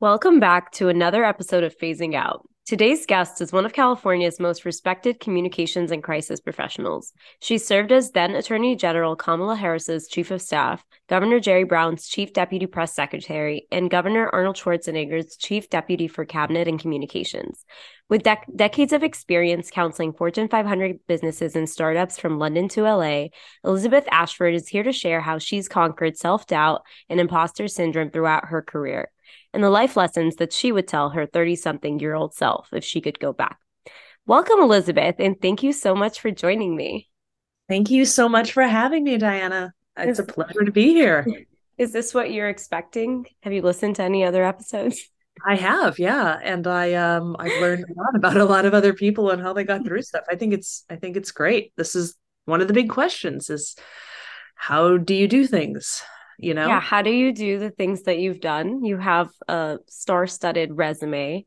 Welcome back to another episode of Phasing Out. Today's guest is one of California's most respected communications and crisis professionals. She served as then Attorney General Kamala Harris's chief of staff, Governor Jerry Brown's chief deputy press secretary, and Governor Arnold Schwarzenegger's chief deputy for cabinet and communications. With dec- decades of experience counseling Fortune 500 businesses and startups from London to LA, Elizabeth Ashford is here to share how she's conquered self doubt and imposter syndrome throughout her career and the life lessons that she would tell her 30 something year old self if she could go back. Welcome, Elizabeth, and thank you so much for joining me. Thank you so much for having me, Diana. It's a pleasure to be here. Is this what you're expecting? Have you listened to any other episodes? I have, yeah, and I um I've learned a lot about a lot of other people and how they got through stuff. I think it's I think it's great. This is one of the big questions is how do you do things? You know? Yeah how do you do the things that you've done? You have a star-studded resume.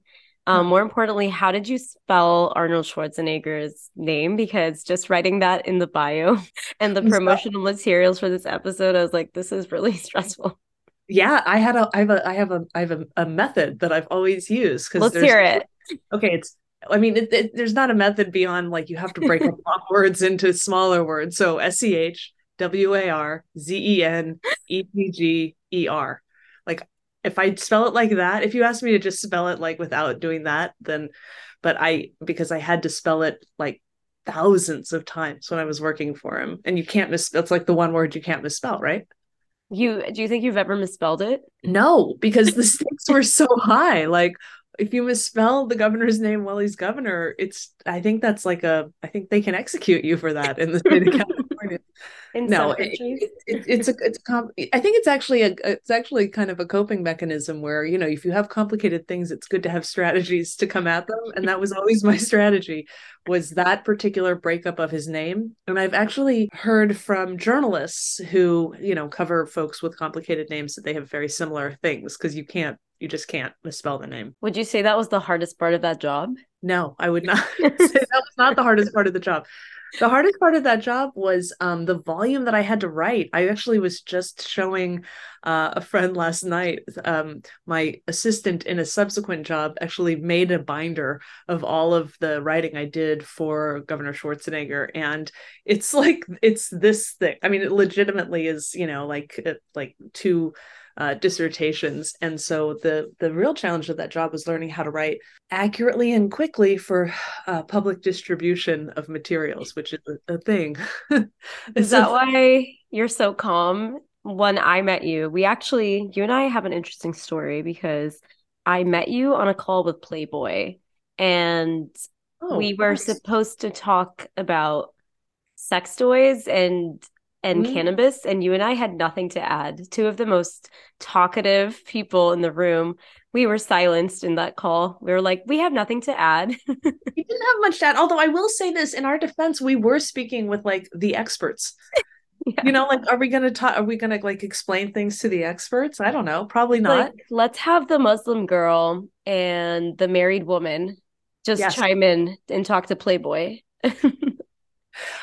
Um, more importantly how did you spell arnold schwarzenegger's name? Because just writing that in the bio and the promotional materials for this episode i was like this is really stressful. Yeah i had a i have a i have a i have a, a method that i've always used because let's hear it. Okay it's I mean, it, it, there's not a method beyond like you have to break up words into smaller words. So SCH, W A R Z E N E P G E R. Like if I spell it like that, if you ask me to just spell it like without doing that, then but I because I had to spell it like thousands of times when I was working for him. And you can't miss that's like the one word you can't misspell, right? You do you think you've ever misspelled it? No, because the stakes were so high. Like if you misspell the governor's name while he's governor, it's I think that's like a I think they can execute you for that in the state of California. in no, it, it, it, it's a it's a I think it's actually a it's actually kind of a coping mechanism where you know if you have complicated things, it's good to have strategies to come at them, and that was always my strategy was that particular breakup of his name. And I've actually heard from journalists who you know cover folks with complicated names that they have very similar things because you can't you just can't misspell the name. Would you say that was the hardest part of that job? No, I would not say that was not the hardest part of the job the hardest part of that job was um, the volume that I had to write. I actually was just showing uh, a friend last night. Um, my assistant in a subsequent job actually made a binder of all of the writing I did for Governor Schwarzenegger, and it's like it's this thick. I mean, it legitimately is. You know, like like two uh, dissertations. And so the the real challenge of that job was learning how to write accurately and quickly for uh, public distribution of materials, which is a, a thing. is that a- why you're so calm? When I met you, we actually, you and I have an interesting story because I met you on a call with Playboy and oh, we were nice. supposed to talk about sex toys and and mm cannabis and you and I had nothing to add. Two of the most talkative people in the room. We were silenced in that call. We were like, we have nothing to add. we didn't have much to add. Although I will say this in our defense, we were speaking with like the experts. Yeah. You know, like, are we going to talk? Are we going to like explain things to the experts? I don't know. Probably not. Like, let's have the Muslim girl and the married woman just yes. chime in and talk to Playboy.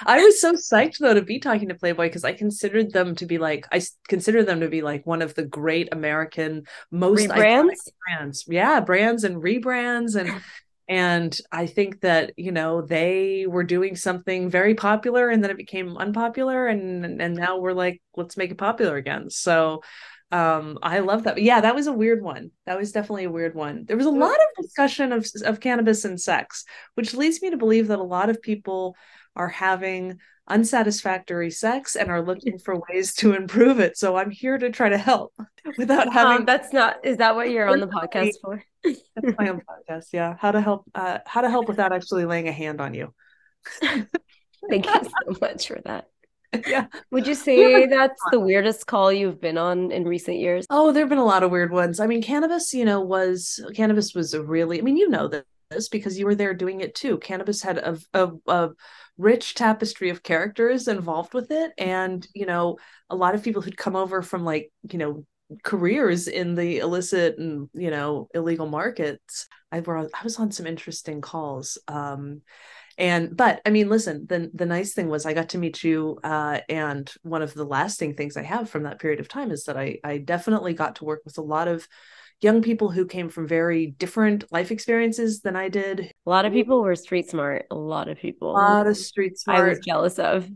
I was so psyched though to be talking to Playboy because I considered them to be like I consider them to be like one of the great American most brands. brands. Yeah, brands and rebrands and and I think that you know they were doing something very popular and then it became unpopular and and now we're like let's make it popular again. So um i love that yeah that was a weird one that was definitely a weird one there was a lot of discussion of of cannabis and sex which leads me to believe that a lot of people are having unsatisfactory sex and are looking for ways to improve it. So I'm here to try to help without um, having. Um, that's not. Is that what you're on the podcast for? that's my own podcast. Yeah, how to help. Uh, how to help without actually laying a hand on you. Thank you so much for that. Yeah. Would you say that's the weirdest call you've been on in recent years? Oh, there have been a lot of weird ones. I mean, cannabis, you know, was cannabis was a really. I mean, you know this because you were there doing it too. Cannabis had a, a, a rich tapestry of characters involved with it. And you know a lot of people who'd come over from like you know careers in the illicit and you know illegal markets i were i was on some interesting calls. Um and but i mean listen the the nice thing was i got to meet you uh and one of the lasting things i have from that period of time is that i i definitely got to work with a lot of young people who came from very different life experiences than I did. A lot of people were street smart. A lot of people. A lot of street smart. I was jealous of.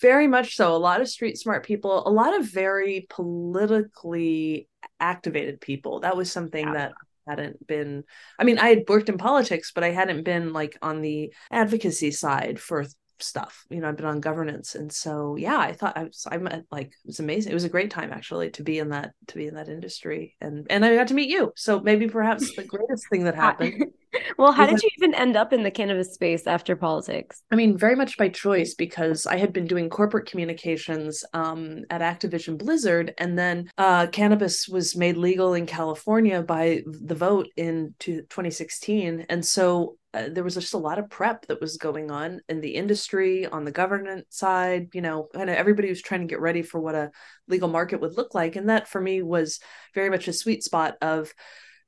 Very much so. A lot of street smart people, a lot of very politically activated people. That was something yeah. that hadn't been I mean, I had worked in politics, but I hadn't been like on the advocacy side for stuff. You know, I've been on governance, and so yeah, I thought I was I met like it was amazing. It was a great time actually to be in that to be in that industry, and and I got to meet you. So maybe perhaps the greatest thing that happened. well, how did that, you even end up in the cannabis space after politics? I mean, very much by choice because I had been doing corporate communications um, at Activision Blizzard, and then uh, cannabis was made legal in California by the vote in 2016, and so uh, there was just a lot of prep that was going on in the industry on the government side you know kind of everybody was trying to get ready for what a legal market would look like. And that for me was very much a sweet spot of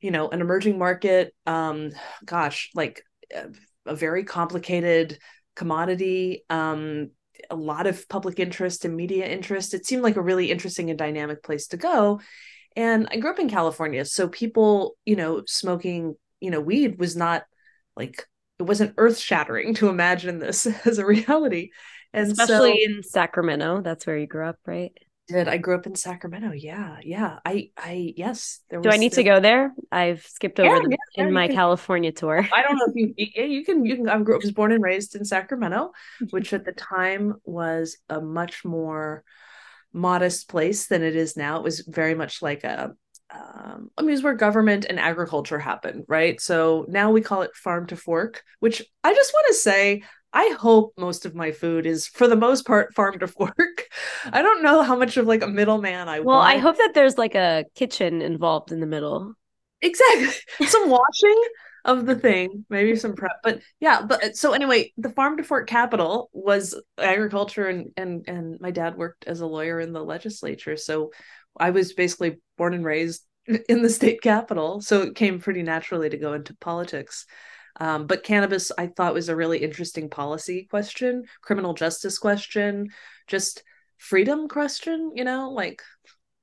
you know an emerging market um gosh like a, a very complicated commodity um a lot of public interest and media interest. It seemed like a really interesting and dynamic place to go. And i grew up in california so people you know smoking you know weed was not like it wasn't earth shattering to imagine this as a reality. And especially so, in Sacramento, that's where you grew up, right? Did I grew up in Sacramento? Yeah, yeah. I, I, yes. There Do I need to go there? I've skipped over yeah, yeah, in my can, California tour. I don't know if you, yeah, you can, you can. I grew up, was born and raised in Sacramento, which at the time was a much more modest place than it is now. It was very much like a um, I mean, it's where government and agriculture happen, right? So now we call it farm to fork, which I just want to say, I hope most of my food is, for the most part, farm to fork. I don't know how much of like a middleman I well, want. I hope that there's like a kitchen involved in the middle. Exactly, some washing of the thing, maybe some prep, but yeah. But so anyway, the farm to fork capital was agriculture, and and and my dad worked as a lawyer in the legislature, so I was basically born and raised in the state capital, so it came pretty naturally to go into politics. Um, but cannabis, I thought, was a really interesting policy question, criminal justice question, just freedom question. You know, like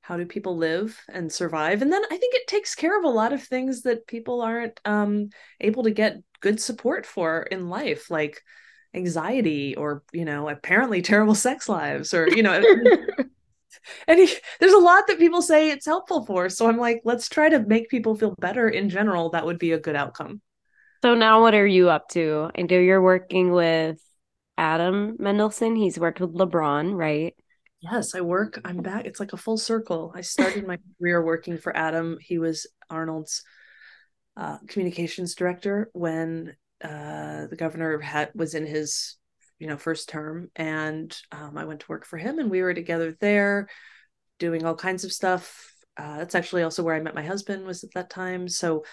how do people live and survive? And then I think it takes care of a lot of things that people aren't um, able to get good support for in life, like anxiety or you know apparently terrible sex lives or you know and he, there's a lot that people say it's helpful for. So i'm like let's try to make people feel better in general. That would be a good outcome. So now what are you up to? I know you're working with adam mendelsohn. He's worked with lebron right? Yes i work i'm back. It's like a full circle. I started my career working for adam. He was arnold's uh, communications director when uh, the governor had was in his you know first term and um, i went to work for him and we were together there doing all kinds of stuff. Uh, that's actually also where i met my husband was at that time so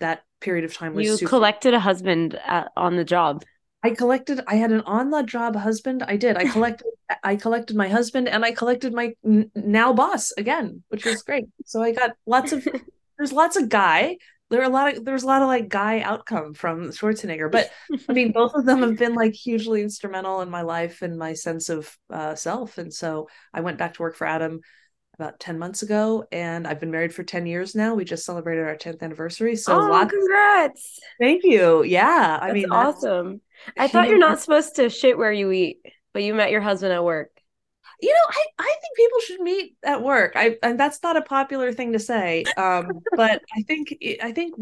that period of time was you super- collected a husband at, on the job. I collected i had an on the job husband i did. I collected i collected my husband and i collected my n- now boss again which was great. So i got lots of there's lots of guy there are a lot of there's a lot of like guy outcome from Schwarzenegger, but I mean both of them have been like hugely instrumental in my life and my sense of uh, self. And so I went back to work for Adam about 10 months ago and I've been married for 10 years now. We just celebrated our 10th anniversary. So oh, lots congrats. Thank you. Yeah. I mean awesome. I thought you're not supposed to shit where you eat, but you met your husband at work you know I, I think people should meet at work. I and that's not a popular thing to say um but i think i think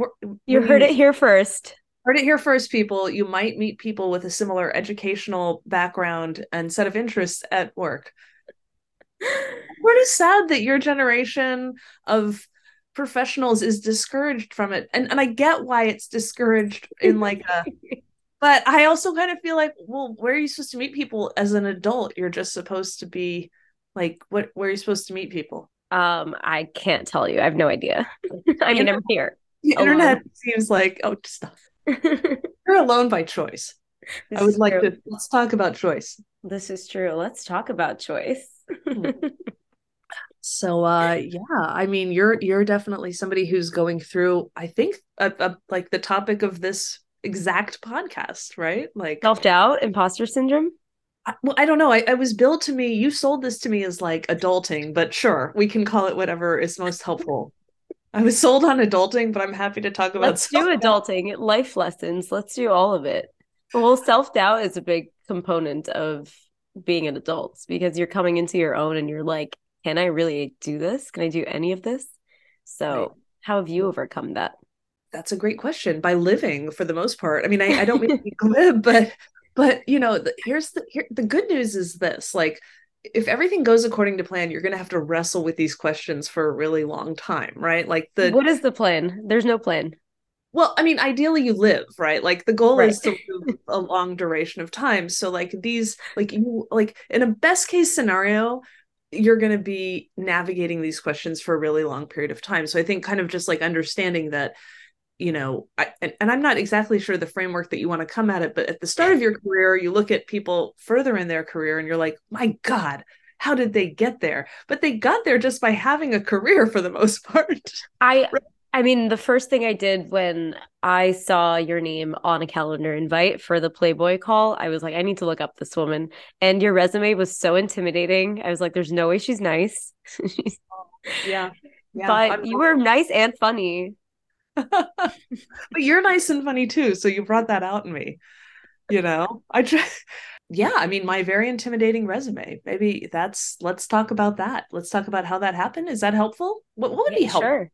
you heard it here first. Heard it here first people. You might meet people with a similar educational background and set of interests at work. What is sad that your generation of professionals is discouraged from it and and i get why it's discouraged in like a but I also kind of feel like, well, where are you supposed to meet people as an adult? You're just supposed to be like, what? Where are you supposed to meet people? Um, I can't tell you. I have no idea. I mean, I'm here. The alone. internet seems like oh stuff. You're alone by choice. This I would like true. to let's talk about choice. This is true. Let's talk about choice. Hmm. so uh yeah i mean you're you're definitely somebody who's going through i think a, a, like the topic of this exact podcast, right? Like self doubt, imposter syndrome. I, well, I don't know. I, I was billed to me. You sold this to me as like adulting, but sure, we can call it whatever is most helpful. I was sold on adulting, but I'm happy to talk about. Let's do adulting, life lessons. But I'm happy to talk about. Let's do adulting, life lessons. Let's do all of it. Well, self doubt is a big component of being an adult because you're coming into your own and you're like, can I really do this? Can I do any of this? So, right. how have you overcome that? That's a great question. By living, for the most part. I mean, I, I don't mean to be glib, but but you know, the, here's the here, the good news is this: like, if everything goes according to plan, you're going to have to wrestle with these questions for a really long time, right? Like the what is the plan? There's no plan. Well, I mean, ideally you live, right? Like the goal right. is to live a long duration of time. So like these like you like in a best case scenario, you're going to be navigating these questions for a really long period of time. So I think kind of just like understanding that you know, I, and, and I'm not exactly sure the framework that you want to come at it, but at the start of your career, you look at people further in their career and you're like, my God, how did they get there? But they got there just by having a career for the most part. I I mean, the first thing I did when I saw your name on a calendar invite for the Playboy call, I was like, I need to look up this woman. And your resume was so intimidating. I was like, there's no way she's nice. yeah. yeah. But I'm you were nice and funny. but you're nice and funny too. So you brought that out in me. You know, I try. Yeah, I mean, my very intimidating resume. Maybe that's. Let's talk about that. Let's talk about how that happened. Is that helpful? What, what would yeah, be helpful? Sure.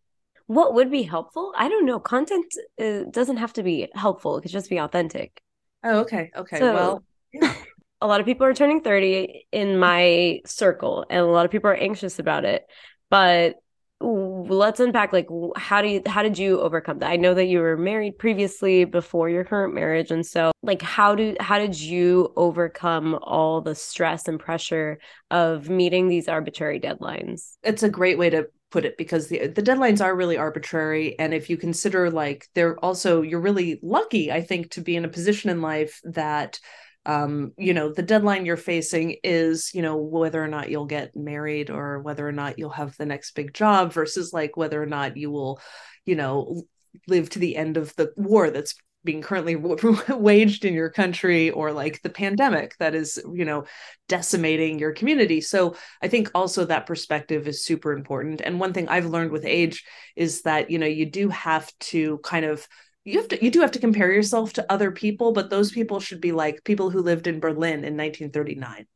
What would be helpful? I don't know. Content uh, doesn't have to be helpful. It could just be authentic. Oh, okay. Okay. So, well, yeah. a lot of people are turning 30 in my circle, and a lot of people are anxious about it. But let's unpack like how do you how did you overcome that? I know that you were married previously before your current marriage and so like how do how did you overcome all the stress and pressure of meeting these arbitrary deadlines? It's a great way to put it because the the deadlines are really arbitrary and if you consider like they're also you're really lucky i think to be in a position in life that um, you know, the deadline you're facing is, you know, whether or not you'll get married or whether or not you'll have the next big job versus like whether or not you will, you know, live to the end of the war that's being currently waged in your country or like the pandemic that is you know decimating your community. So i think also that perspective is super important. And one thing i've learned with age is that you know you do have to kind of you have to you do have to compare yourself to other people but those people should be like people who lived in berlin in 1939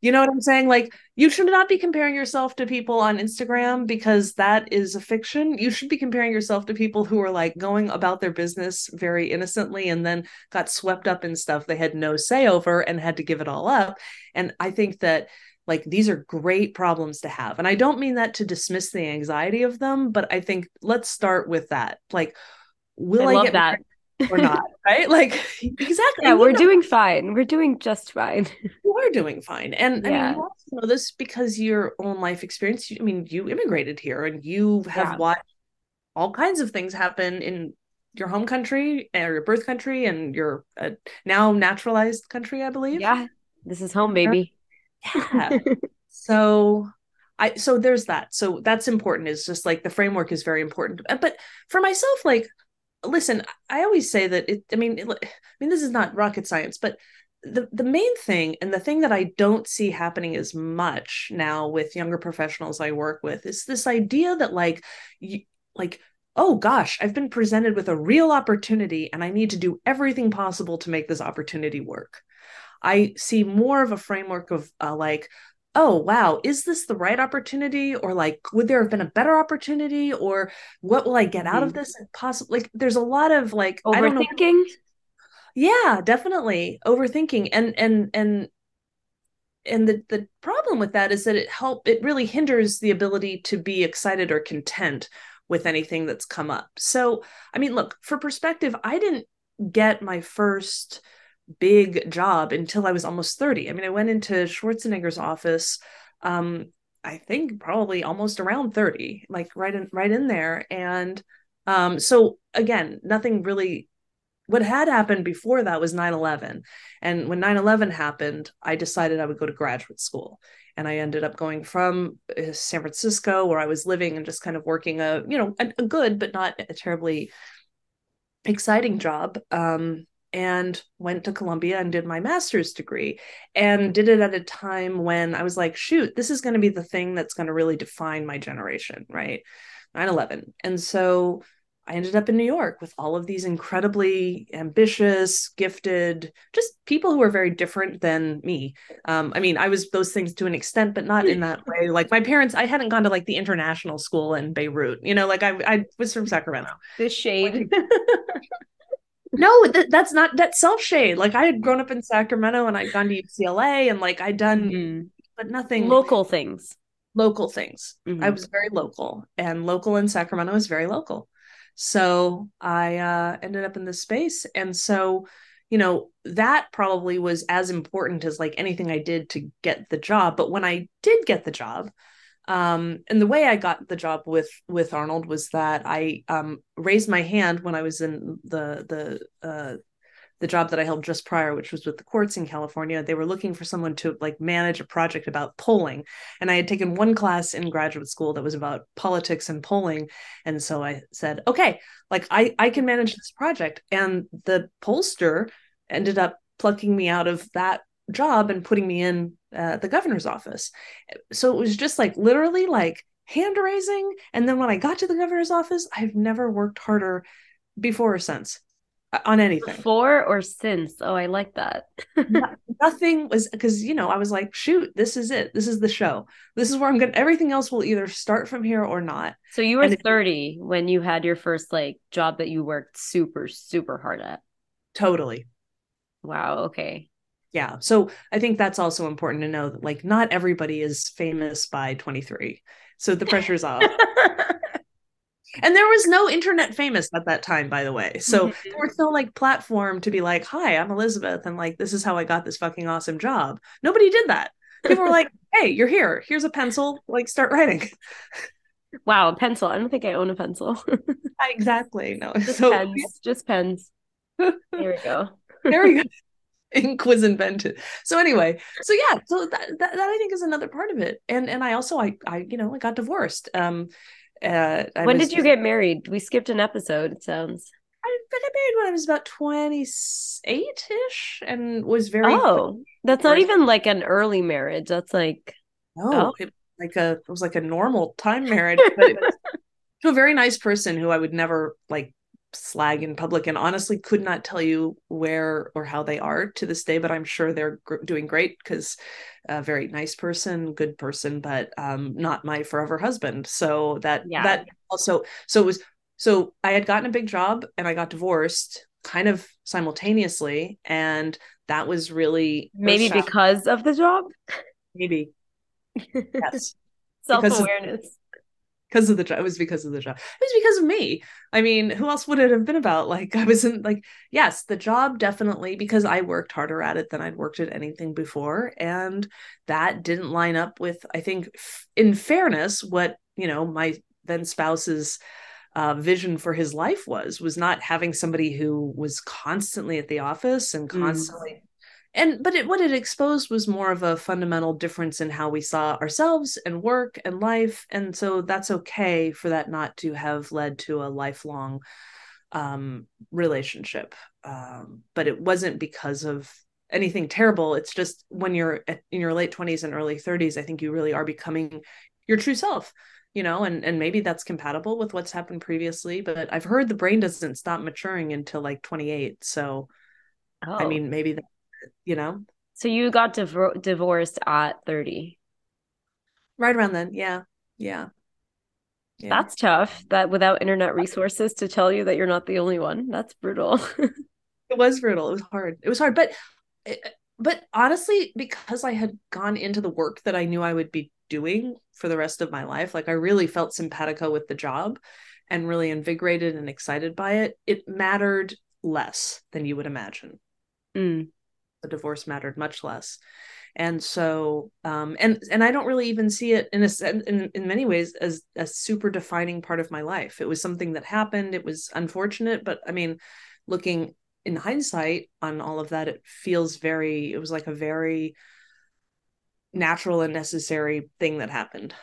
you know what i'm saying? Like you should not be comparing yourself to people on instagram because that is a fiction. You should be comparing yourself to people who are like going about their business very innocently and then got swept up in stuff they had no say over and had to give it all up. And i think that like these are great problems to have. And i don't mean that to dismiss the anxiety of them but i think let's start with that. Like will I, I get that or not? right? Like exactly. Yeah, we're know. doing fine. We're doing just fine. You are doing fine. And yeah. I mean, you also know this because your own life experience. I mean, you immigrated here and you have yeah. watched all kinds of things happen in your home country or your birth country and your uh, now naturalized country, I believe. Yeah. This is home, baby. Yeah. so I so there's that. So that's important. Is just like the framework is very important. But for myself, like listen, I always say that it, I mean, it, I mean, this is not rocket science, but the, the main thing and the thing that I don't see happening as much now with younger professionals I work with is this idea that like, you, like, oh gosh, I've been presented with a real opportunity and I need to do everything possible to make this opportunity work. I see more of a framework of uh, like, oh wow. Is this the right opportunity? Or like would there have been a better opportunity? Or what will i get out of mm-hmm. this? Possibly like there's a lot of like overthinking? Yeah definitely. Overthinking. And and and and the the problem with that is that it help it really hinders the ability to be excited or content with anything that's come up. So i mean look for perspective i didn't get my first big job until I was almost 30. I mean, I went into Schwarzenegger's office um I think probably almost around 30, like right in right in there. And um so again, nothing really what had happened before that was 9-11 and when 9-11 happened i decided i would go to graduate school. And i ended up going from uh, san francisco where i was living and just kind of working a you know a, a good but not a terribly exciting job. Um, and went to Columbia and did my master's degree and did it at a time when I was like, shoot, this is going to be the thing that's going to really define my generation, right? 9 11. And so I ended up in New York with all of these incredibly ambitious, gifted, just people who are very different than me. Um, I mean, I was those things to an extent, but not in that way. Like my parents, I hadn't gone to like the international school in Beirut. You know, like I, I was from Sacramento. The shade. no, th- that's not that's self shade. Like I had grown up in Sacramento and I'd gone to UCLA and like I'd done, mm-hmm. but nothing local things. Local things. Mm-hmm. I was very local, and local in Sacramento is very local. So I uh, ended up in this space. And so, you know, that probably was as important as like anything I did to get the job. But when I did get the job, um, and the way I got the job with with Arnold was that I um, raised my hand when I was in the the uh, the job that I held just prior, which was with the courts in California, they were looking for someone to like manage a project about polling. And I had taken one class in graduate school that was about politics and polling. And so I said, okay, like I, I can manage this project. And the pollster ended up plucking me out of that job and putting me in uh, the governor's office. So it was just like literally like hand raising. And then when I got to the governor's office, I've never worked harder before or since on anything. Before or since? Oh i like that. Nothing was because you know i was like shoot this is it. This is the show. This is where i'm gonna everything else will either start from here or not. So you were and 30 it, when you had your first like job that you worked super super hard at? Totally. Wow okay yeah so i think that's also important to know that like not everybody is famous by 23 so the pressure's off. And there was no internet famous at that time by the way so mm-hmm. there was no like platform to be like hi i'm elizabeth and like this is how i got this fucking awesome job. Nobody did that. People were like hey you're here here's a pencil like start writing. Wow a pencil i don't think i own a pencil. Exactly no just so, pens yeah. just pens. There we go. There we go ink was invented so anyway so yeah so that, that, that i think is another part of it and and i also i i you know i got divorced um uh, when was, did you get married? We skipped an episode. It sounds. I got married when I was about twenty eight ish, and was very. Oh, that's not even like an early marriage. That's like. No, oh. it, like a it was like a normal time marriage, but to a very nice person who I would never like slag in public and honestly could not tell you where or how they are to this day but i'm sure they're gr- doing great because a very nice person good person but um not my forever husband. So that yeah. that also so it was so i had gotten a big job and i got divorced kind of simultaneously and that was really maybe because of the job? Maybe. Yes. Self-awareness because of the job. It was because of the job. It was because of me. I mean, who else would it have been about? Like, I wasn't like, yes, the job definitely because I worked harder at it than I'd worked at anything before. And that didn't line up with, I think, in fairness, what, you know, my then spouse's uh, vision for his life was was not having somebody who was constantly at the office and mm. constantly mm and but it, what it exposed was more of a fundamental difference in how we saw ourselves and work and life. And so that's okay for that not to have led to a lifelong um, relationship. Um, but it wasn't because of anything terrible. It's just when you're in your late 20s and early 30s i think you really are becoming your true self you know and and maybe that's compatible with what's happened previously but i've heard the brain doesn't stop maturing until like 28 so oh. i mean maybe that you know. So you got div- divorced at 30. Right around then. Yeah. Yeah. yeah. That's tough. That without internet resources to tell you that you're not the only one. That's brutal. it was brutal. It was hard. It was hard, but but honestly because I had gone into the work that I knew I would be doing for the rest of my life, like I really felt simpatico with the job and really invigorated and excited by it, it mattered less than you would imagine. Mm the divorce mattered much less. And so um and and i don't really even see it in a in, in many ways as a super defining part of my life. It was something that happened. It was unfortunate but i mean looking in hindsight on all of that it feels very it was like a very natural and necessary thing that happened.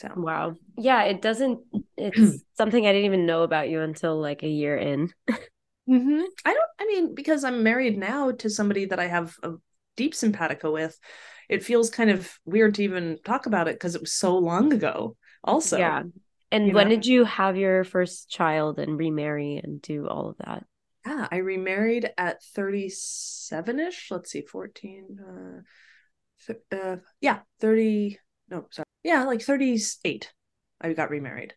So. Wow. Yeah it doesn't it's something i didn't even know about you until like a year in Mm-hmm. I don't, I mean, because I'm married now to somebody that I have a deep simpatico with, it feels kind of weird to even talk about it because it was so long ago, also. Yeah. And when know? did you have your first child and remarry and do all of that? Yeah, I remarried at 37 ish. Let's see, 14. Uh, th- uh, yeah, 30. No, sorry. Yeah, like 38. I got remarried.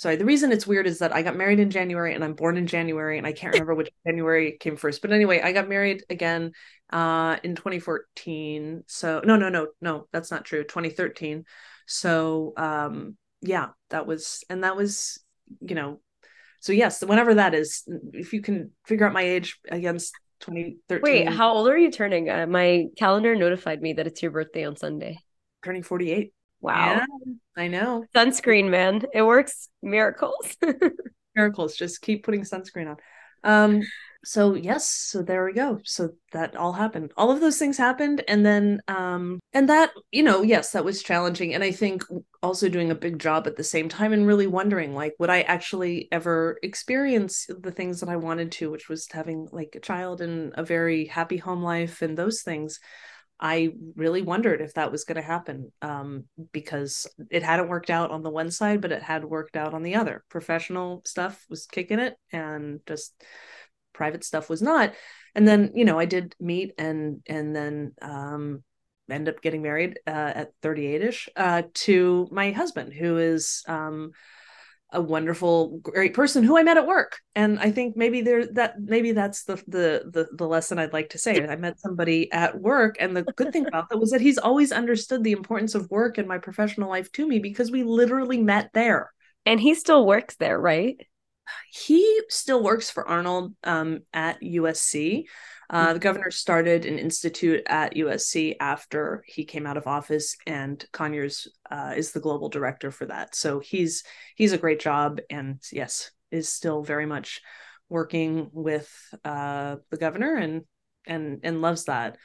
Sorry, the reason it's weird is that I got married in January and I'm born in January and I can't remember which January came first. But anyway, I got married again uh in 2014. So no, no, no, no, that's not true. 2013. So um yeah, that was and that was, you know, so yes, whenever that is, if you can figure out my age against 2013. Wait, how old are you turning? Uh, my calendar notified me that it's your birthday on Sunday. Turning 48. Wow. Yeah, I know. Sunscreen, man. It works miracles. miracles. Just keep putting sunscreen on. Um, so yes, so there we go. So that all happened. All of those things happened and then um and that, you know, yes, that was challenging and I think also doing a big job at the same time and really wondering like would I actually ever experience the things that I wanted to, which was having like a child and a very happy home life and those things. I really wondered if that was going to happen um, because it hadn't worked out on the one side, but it had worked out on the other. Professional stuff was kicking it, and just private stuff was not. And then you know I did meet and and then um, end up getting married uh, at 38 ish uh, to my husband, who is um, a wonderful great person who i met at work. And i think maybe there that maybe that's the, the the the lesson i'd like to say. I met somebody at work and the good thing about that was that he's always understood the importance of work in my professional life to me because we literally met there. And he still works there right? He still works for arnold um, at usc uh, the governor started an institute at USC after he came out of office, and Conyers uh, is the global director for that. So he's he's a great job, and yes, is still very much working with uh, the governor and and and loves that.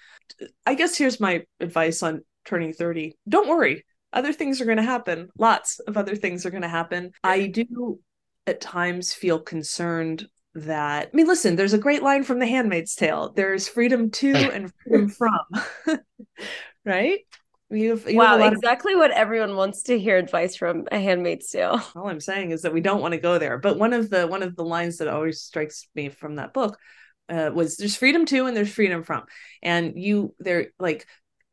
I guess here's my advice on turning 30. Don't worry. Other things are going to happen. Lots of other things are going to happen. I do at times feel concerned that I mean, listen, there's a great line from The Handmaid's Tale. There's freedom to and freedom from, right? You have, you wow, exactly of... what everyone wants to hear advice from a handmaid's tale. All I'm saying is that we don't want to go there. But one of the one of the lines that always strikes me from that book uh, was there's freedom to and there's freedom from. And you they're like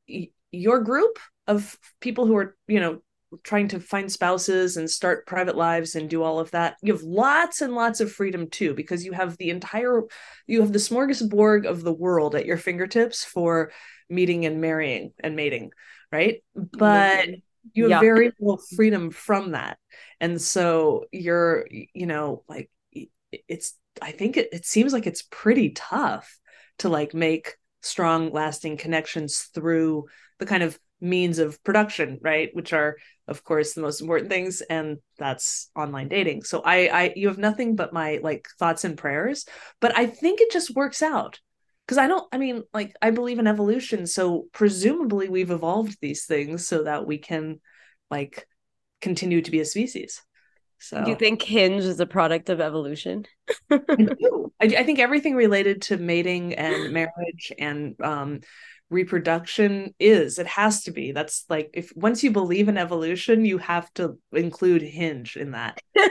y- your group of people who are, you know, trying to find spouses and start private lives and do all of that. You have lots and lots of freedom too because you have the entire you have the smorgasbord of the world at your fingertips for meeting and marrying and mating right? But you have yeah. very little freedom from that. And so you're you know like it's i think it, it seems like it's pretty tough to like make strong lasting connections through the kind of means of production right? Which are of course the most important things and that's online dating. So i i you have nothing but my like thoughts and prayers but i think it just works out. Because i don't i mean like i believe in evolution so presumably we've evolved these things so that we can like continue to be a species. So do you think hinge is a product of evolution? I, do. I, I think everything related to mating and marriage and um reproduction is. It has to be. That's like if once you believe in evolution you have to include hinge in that.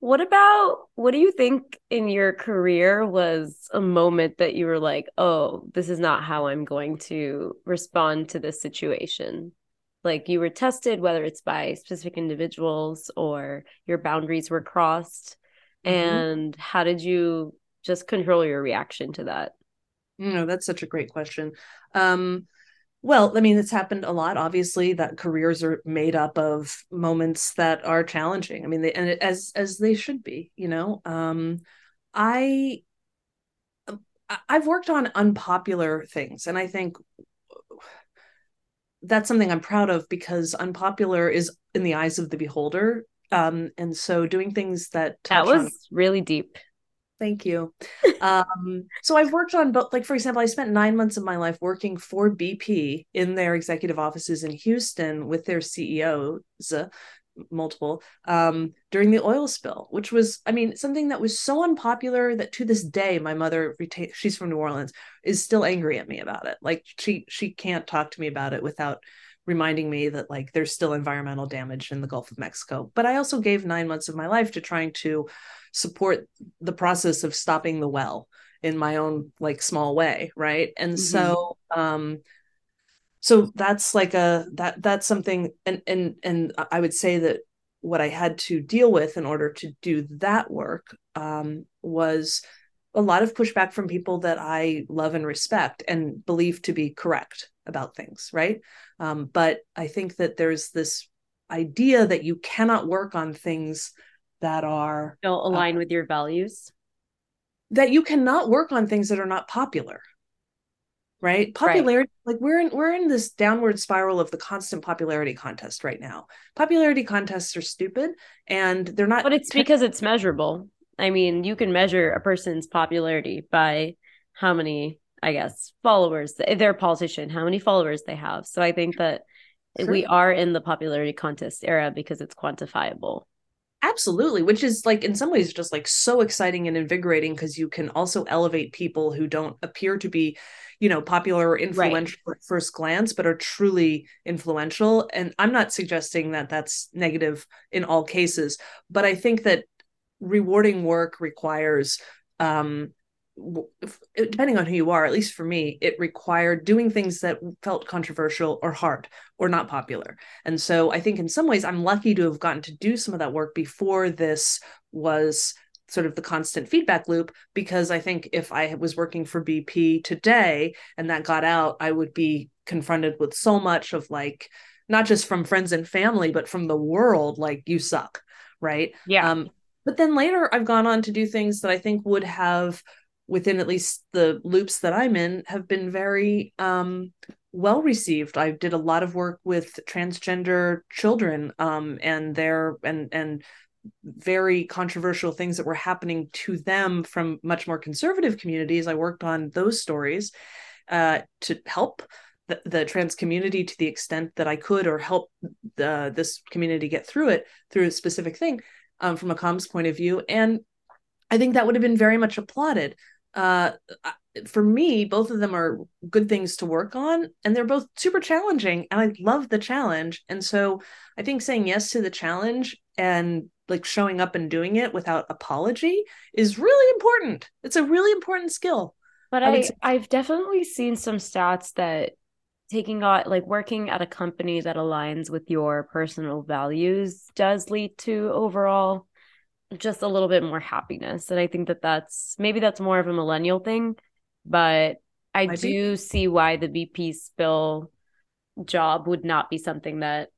What about what do you think in your career was a moment that you were like oh this is not how i'm going to respond to this situation like you were tested whether it's by specific individuals or your boundaries were crossed. Mm-hmm. and how did you just control your reaction to that no, that's such a great question. Um, well, I mean, it's happened a lot. Obviously, that careers are made up of moments that are challenging. I mean, they and as as they should be. You know, um, I I've worked on unpopular things, and I think that's something I'm proud of because unpopular is in the eyes of the beholder. Um, and so doing things that that was on- really deep. Thank you. um, so I've worked on both, like, for example, I spent nine months of my life working for BP in their executive offices in Houston with their CEOs, multiple um, during the oil spill, which was, I mean, something that was so unpopular that to this day, my mother, reta- she's from New Orleans, is still angry at me about it. Like she she can't talk to me about it without reminding me that like there's still environmental damage in the Gulf of Mexico. But I also gave nine months of my life to trying to support the process of stopping the well in my own like small way, right? And mm-hmm. so um so that's like a that that's something and and and i would say that what i had to deal with in order to do that work um, was a lot of pushback from people that i love and respect and believe to be correct about things right um, but i think that there's this idea that you cannot work on things that are don't align uh, with your values? that you cannot work on things that are not popular right? Popularity right. like we're in we're in this downward spiral of the constant popularity contest right now. Popularity contests are stupid and they're not but it's because it's measurable. I mean you can measure a person's popularity by how many i guess followers they're a politician how many followers they have. So i think that sure. we are in the popularity contest era because it's quantifiable absolutely which is like in some ways just like so exciting and invigorating because you can also elevate people who don't appear to be you know popular or influential right. at first glance but are truly influential and i'm not suggesting that that's negative in all cases but i think that rewarding work requires um depending on who you are at least for me it required doing things that felt controversial or hard or not popular and so i think in some ways i'm lucky to have gotten to do some of that work before this was sort of the constant feedback loop because I think if I was working for BP today and that got out, I would be confronted with so much of like, not just from friends and family, but from the world, like, you suck. Right. Yeah. Um, but then later I've gone on to do things that I think would have, within at least the loops that I'm in, have been very um, well received. I did a lot of work with transgender children um, and their and and very controversial things that were happening to them from much more conservative communities. I worked on those stories uh, to help the, the, trans community to the extent that I could, or help the, this community get through it through a specific thing um, from a comms point of view. And I think that would have been very much applauded. Uh, for me, both of them are good things to work on, and they're both super challenging. And I love the challenge. And so I think saying yes to the challenge and like showing up and doing it without apology is really important. It's a really important skill. But I, I I've definitely seen some stats that taking on like working at a company that aligns with your personal values does lead to overall just a little bit more happiness and i think that that's maybe that's more of a millennial thing but i Might do be. see why the bp spill job would not be something that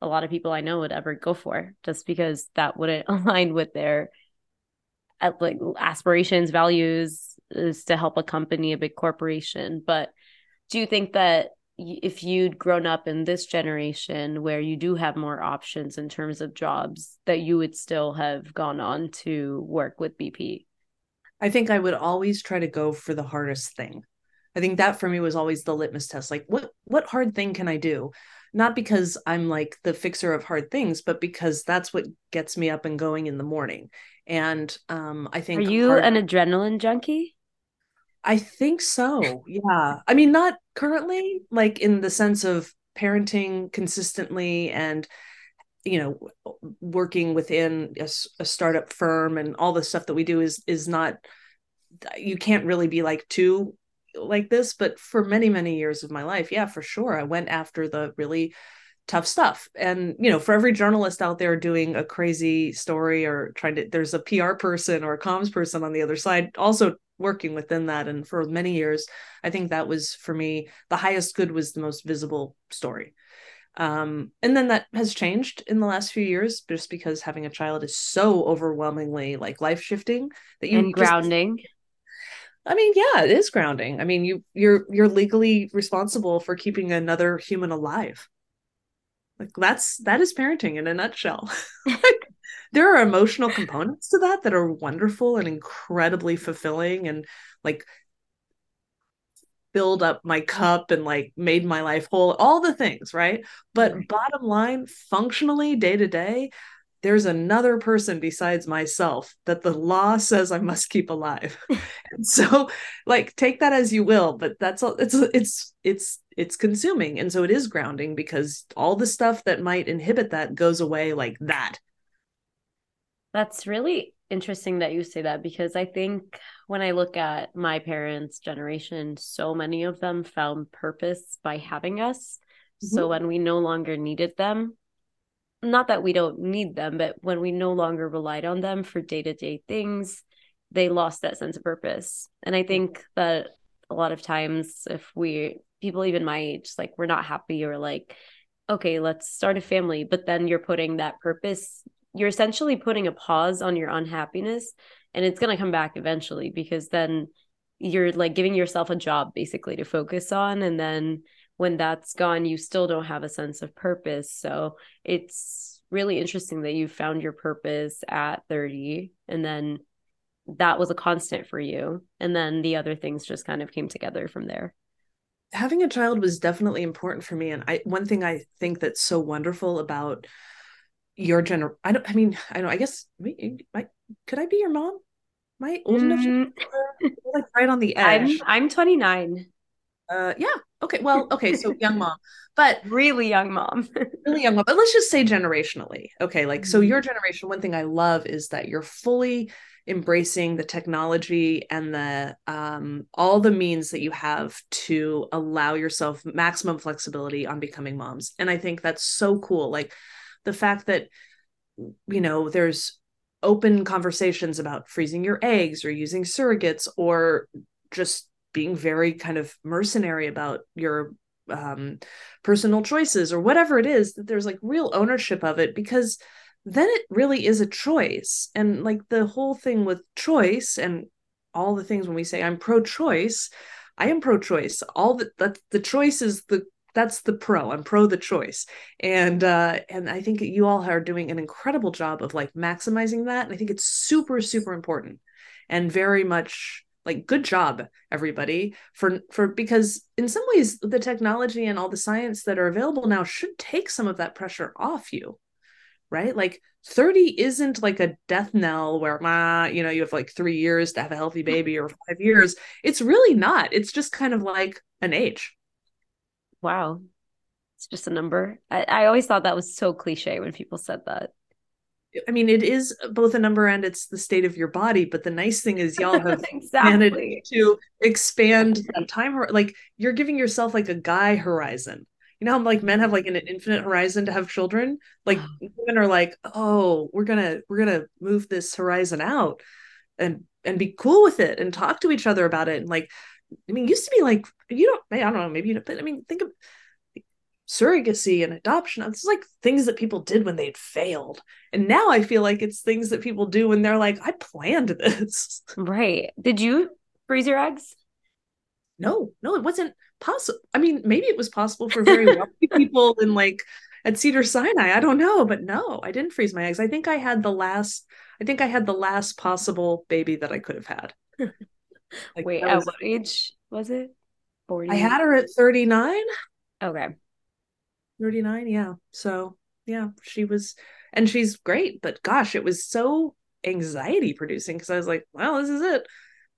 a lot of people I know would ever go for just because that wouldn't align with their uh, like aspirations, values is to help a company, a big corporation. But do you think that if you'd grown up in this generation where you do have more options in terms of jobs, that you would still have gone on to work with BP? I think I would always try to go for the hardest thing. I think that for me was always the litmus test. Like, what what hard thing can I do? not because I'm like the fixer of hard things, but because that's what gets me up and going in the morning. And um, I think Are you hard- an adrenaline junkie? I think so. Yeah. I mean, not currently, like in the sense of parenting consistently and you know working within a, a, startup firm and all the stuff that we do is is not you can't really be like too like this, but for many, many years of my life, yeah, for sure. I went after the really tough stuff. And, you know, for every journalist out there doing a crazy story or trying to, there's a PR person or a comms person on the other side also working within that. And for many years, I think that was for me, the highest good was the most visible story. Um, and then that has changed in the last few years just because having a child is so overwhelmingly like life shifting that you and grounding. Just, I mean, yeah, it is grounding. I mean, you you're you're legally responsible for keeping another human alive. Like that's that is parenting in a nutshell. like, there are emotional components to that that are wonderful and incredibly fulfilling and like filled up my cup and like made my life whole, all the things, right? But mm-hmm. bottom line, functionally, day to day, there's another person besides myself that the law says I must keep alive. and so like take that as you will, but that's all it's it's it's it's consuming. And so it is grounding because all the stuff that might inhibit that goes away like that. That's really interesting that you say that because I think when I look at my parents' generation, so many of them found purpose by having us. Mm-hmm. So when we no longer needed them, not that we don't need them, but when we no longer relied on them for day to day things, they lost that sense of purpose. And I think that a lot of times, if we, people even my age, like we're not happy or like, okay, let's start a family, but then you're putting that purpose, you're essentially putting a pause on your unhappiness and it's going to come back eventually because then you're like giving yourself a job basically to focus on. And then when that's gone, you still don't have a sense of purpose. So it's really interesting that you found your purpose at 30 and then that was a constant for you. And then the other things just kind of came together from there. Having a child was definitely important for me. And I one thing I think that's so wonderful about your gener I don't I mean, I know I guess I, could I be your mom? Am I old enough to mm. like right on the edge? I'm I'm 29. Uh yeah, Okay, well, okay, so young mom, but really young mom, really young mom. But let's just say generationally. Okay, like mm-hmm. so your generation. One thing I love is that you're fully embracing the technology and the um, all the means that you have to allow yourself maximum flexibility on becoming moms. And I think that's so cool. Like the fact that you know there's open conversations about freezing your eggs or using surrogates or just being very kind of mercenary about your um, personal choices or whatever it is that there's like real ownership of it because then it really is a choice. And like the whole thing with choice and all the things when we say i'm pro-choice i am pro-choice. All that that the choice is the that's the pro. I'm pro the choice. And uh and i think you all are doing an incredible job of like maximizing that. And i think it's super super important and very much like good job everybody for for because in some ways the technology and all the science that are available now should take some of that pressure off you right? Like 30 isn't like a death knell where ma you know you have like 3 years to have a healthy baby or 5 years. It's really not. It's just kind of like an age wow it's just a number I, I always thought that was so cliche when people said that I mean, it is both a number and it's the state of your body. But the nice thing is, y'all have exactly. managed to expand that time. Like you're giving yourself like a guy horizon. You know how like men have like an infinite horizon to have children. Like women are like, oh, we're gonna we're gonna move this horizon out, and and be cool with it and talk to each other about it. And like, I mean, used to be like you don't. I don't know. Maybe you don't. But I mean, think of surrogacy and adoption. It's like things that people did when they'd failed. And now I feel like it's things that people do when they're like, I planned this. Right. Did you freeze your eggs? No, no, it wasn't possible. I mean, maybe it was possible for very wealthy people in like at Cedar Sinai. I don't know, but no, I didn't freeze my eggs. I think I had the last I think I had the last possible baby that I could have had. Like, Wait, at what age was it? 40. I had her at 39. Okay. 39 yeah so yeah she was and she's great but gosh it was so anxiety producing because i was like well this is it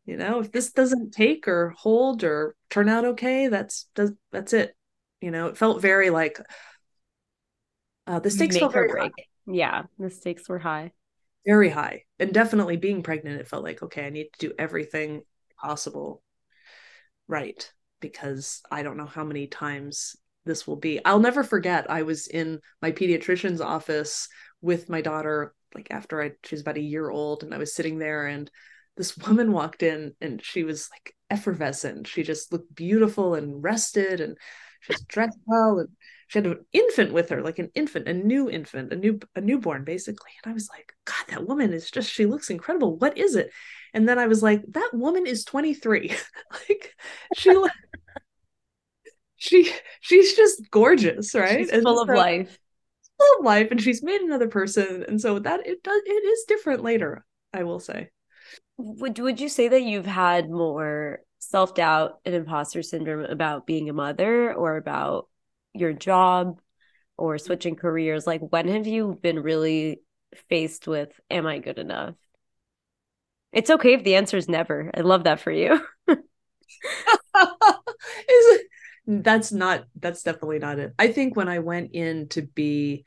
you know if this doesn't take or hold or turn out okay that's does that's it you know it felt very like uh the stakes Make felt very break. high. yeah the stakes were high very high and definitely being pregnant it felt like okay i need to do everything possible right because i don't know how many times this will be. I'll never forget. I was in my pediatrician's office with my daughter, like after I she was about a year old, and I was sitting there, and this woman walked in, and she was like effervescent. She just looked beautiful and rested, and she was dressed well, and she had an infant with her, like an infant, a new infant, a new a newborn, basically. And I was like, God, that woman is just she looks incredible. What is it? And then I was like, that woman is 23. like she she she's just gorgeous, right? She's full of life. Full of life, and she's made another person, and so that it does it is different later. I will say. Would would you say that you've had more self doubt and imposter syndrome about being a mother or about your job or switching careers? Like, when have you been really faced with, Am I good enough? It's okay if the answer is never. I love that for you. that's not, that's definitely not it. I think when I went in to be,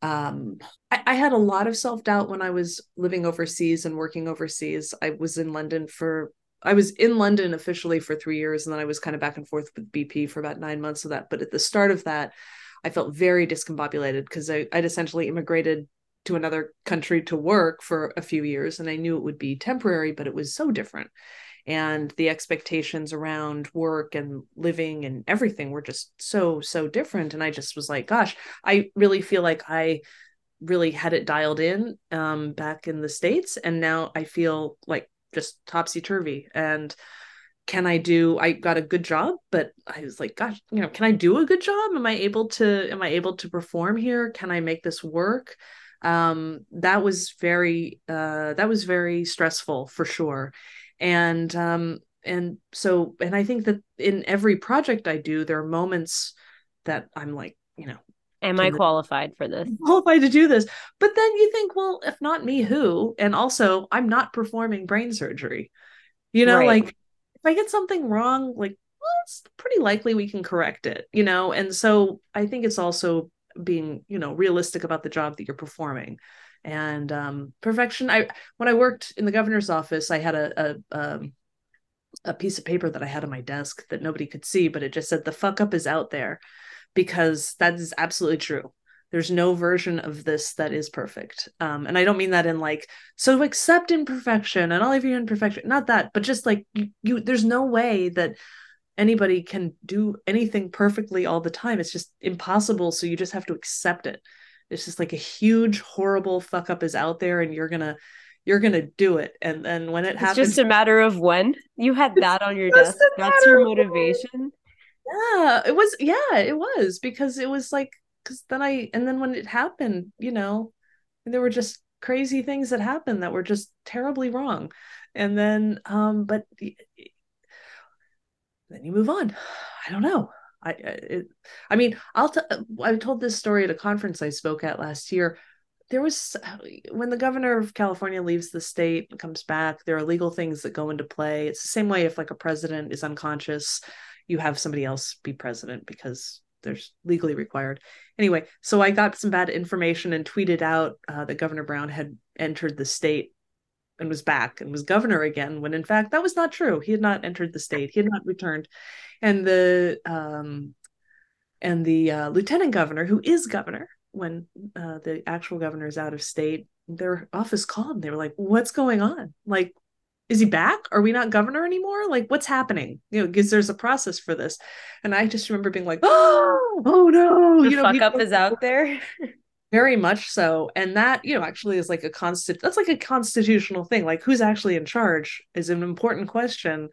um, I, I had a lot of self doubt when I was living overseas and working overseas. I was in London for I was in London officially for three years, and then I was kind of back and forth with BP for about nine months of that. But at the start of that, I felt very discombobulated because I'd essentially immigrated to another country to work for a few years, and I knew it would be temporary, but it was so different. And the expectations around work and living and everything were just so, so different. And I just was like, gosh, I really feel like I really had it dialed in um, back in the States. And now I feel like just topsy turvy. And can I do I got a good job, but I was like, gosh, you know, can I do a good job? Am I able to am I able to perform here? Can I make this work? Um, that was very uh that was very stressful for sure. And um and so and I think that in every project I do, there are moments that I'm like, you know, Am I qualified for this? Qualified to do this. But then you think, well, if not me, who? And also, I'm not performing brain surgery. You know, right. like if I get something wrong, like, well, it's pretty likely we can correct it, you know? And so I think it's also being, you know, realistic about the job that you're performing. And um, perfection. I when I worked in the governor's office, I had a, a um, a piece of paper that I had on my desk that nobody could see, but it just said the fuck up is out there because that is absolutely true. There's no version of this that is perfect. Um, and I don't mean that in like, so accept imperfection and all of your imperfection, not that, but just like you, you there's no way that anybody can do anything perfectly all the time. It's just impossible. So you just have to accept it. It's just like a huge, horrible fuck up is out there and you're gonna you're gonna do it. And then when it it's happens, just a matter of when you had that on your desk. That's your motivation yeah it was yeah it was because it was like because then i and then when it happened you know there were just crazy things that happened that were just terribly wrong and then um but then you move on. I don't know. I it, i mean i'll t- i told this story at a conference i spoke at last year. There was when the governor of california leaves the state and comes back there are legal things that go into play. It's the same way if like a president is unconscious you have somebody else be president because there's legally required. Anyway, so I got some bad information and tweeted out uh, that Governor Brown had entered the state and was back and was governor again, when in fact that was not true. He had not entered the state. He had not returned, and the um, and the uh, lieutenant governor, who is governor when uh, the actual governor is out of state, their office called and they were like, "What's going on? Like, is he back? Are we not governor anymore? Like, what's happening? You know, because there's a process for this. And I just remember being like, oh, oh no, the you know, fuck up is out there. very much so. And that, you know, actually is like a constant that's like a constitutional thing. Like who's actually in charge is an important question.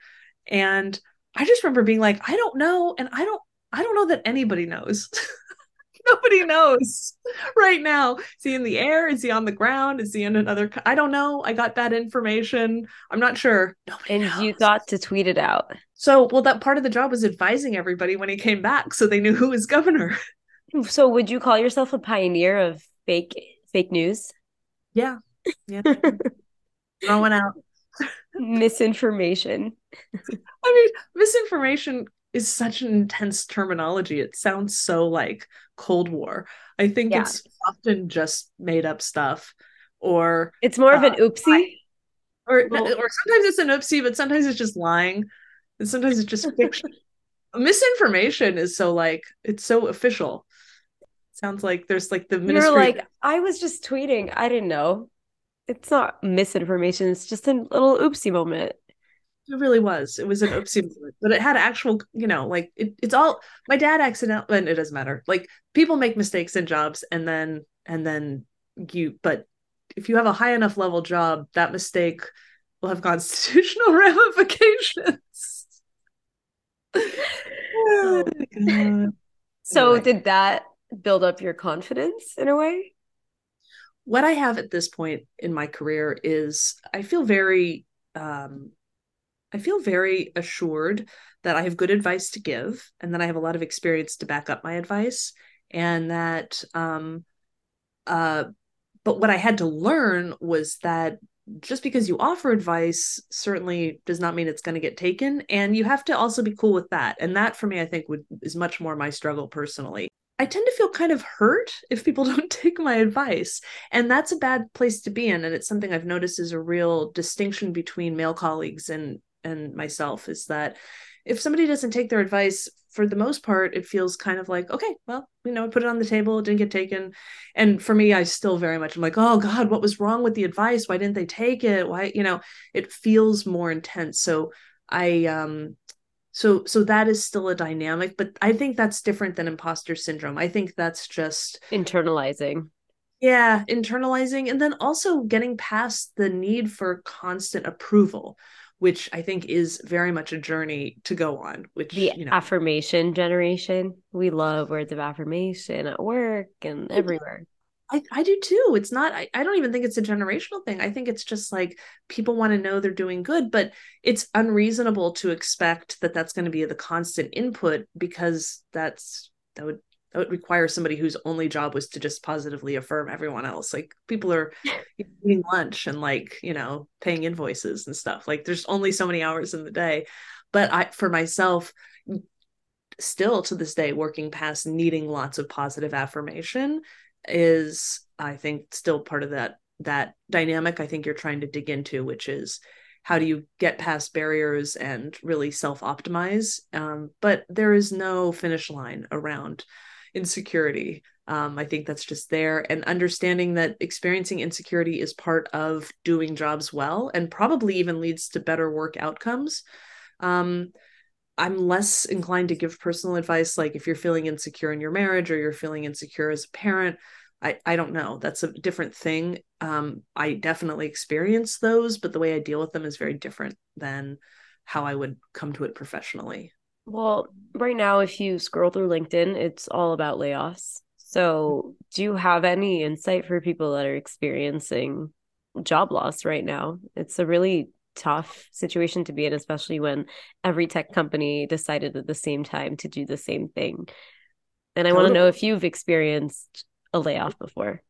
And I just remember being like, I don't know. And I don't I don't know that anybody knows. Nobody knows right now. Is he in the air? Is he on the ground? Is he in another? I don't know. I got bad information. I'm not sure. Nobody and knows. you thought to tweet it out. So, well, that part of the job was advising everybody when he came back, so they knew who was governor. So, would you call yourself a pioneer of fake fake news? Yeah, yeah. Throwing out misinformation. I mean, misinformation is such an intense terminology. It sounds so like Cold War. I think yeah. it's often just made up stuff, or it's more of an uh, oopsie. Or, well, or sometimes it's an oopsie, but sometimes it's just lying, and sometimes it's just fiction. Misinformation is so like it's so official. Sounds like there's like the ministry. You're like I was just tweeting. I didn't know. It's not misinformation. It's just a little oopsie moment. It really was. It was an oopsie, moment, but it had actual, you know, like it, it's all my dad accidentally, and it doesn't matter. Like people make mistakes in jobs, and then and then you, but if you have a high enough level job, that mistake will have constitutional ramifications. oh, so, anyway. did that build up your confidence in a way? What I have at this point in my career is I feel very um, I feel very assured that I have good advice to give and that I have a lot of experience to back up my advice and that um uh but what I had to learn was that just because you offer advice certainly does not mean it's going to get taken and you have to also be cool with that and that for me i think would is much more my struggle personally i tend to feel kind of hurt if people don't take my advice and that's a bad place to be in and it's something i've noticed is a real distinction between male colleagues and and myself is that if somebody doesn't take their advice for the most part it feels kind of like okay well you know I put it on the table it didn't get taken. And for me i still very much i'm like oh god what was wrong with the advice? Why didn't they take it? Why you know it feels more intense. So i um so so that is still a dynamic but i think that's different than imposter syndrome i think that's just internalizing yeah internalizing and then also getting past the need for constant approval which I think is very much a journey to go on. Which the you know, affirmation generation, we love words of affirmation at work and everywhere. I, I do too. It's not, I, I don't even think it's a generational thing. I think it's just like people want to know they're doing good, but it's unreasonable to expect that that's going to be the constant input because that's, that would that would require somebody whose only job was to just positively affirm everyone else like people are eating lunch and like you know paying invoices and stuff like there's only so many hours in the day but i for myself still to this day working past needing lots of positive affirmation is i think still part of that that dynamic i think you're trying to dig into which is how do you get past barriers and really self optimize um, but there is no finish line around insecurity. Um, I think that's just there. And understanding that experiencing insecurity is part of doing jobs well and probably even leads to better work outcomes. Um, I'm less inclined to give personal advice, like if you're feeling insecure in your marriage or you're feeling insecure as a parent. I, I don't know. That's a different thing. Um, I definitely experience those, but the way I deal with them is very different than how I would come to it professionally. Well, right now, if you scroll through LinkedIn, it's all about layoffs. So, do you have any insight for people that are experiencing job loss right now? It's a really tough situation to be in, especially when every tech company decided at the same time to do the same thing. And I want to know if you've experienced a layoff before.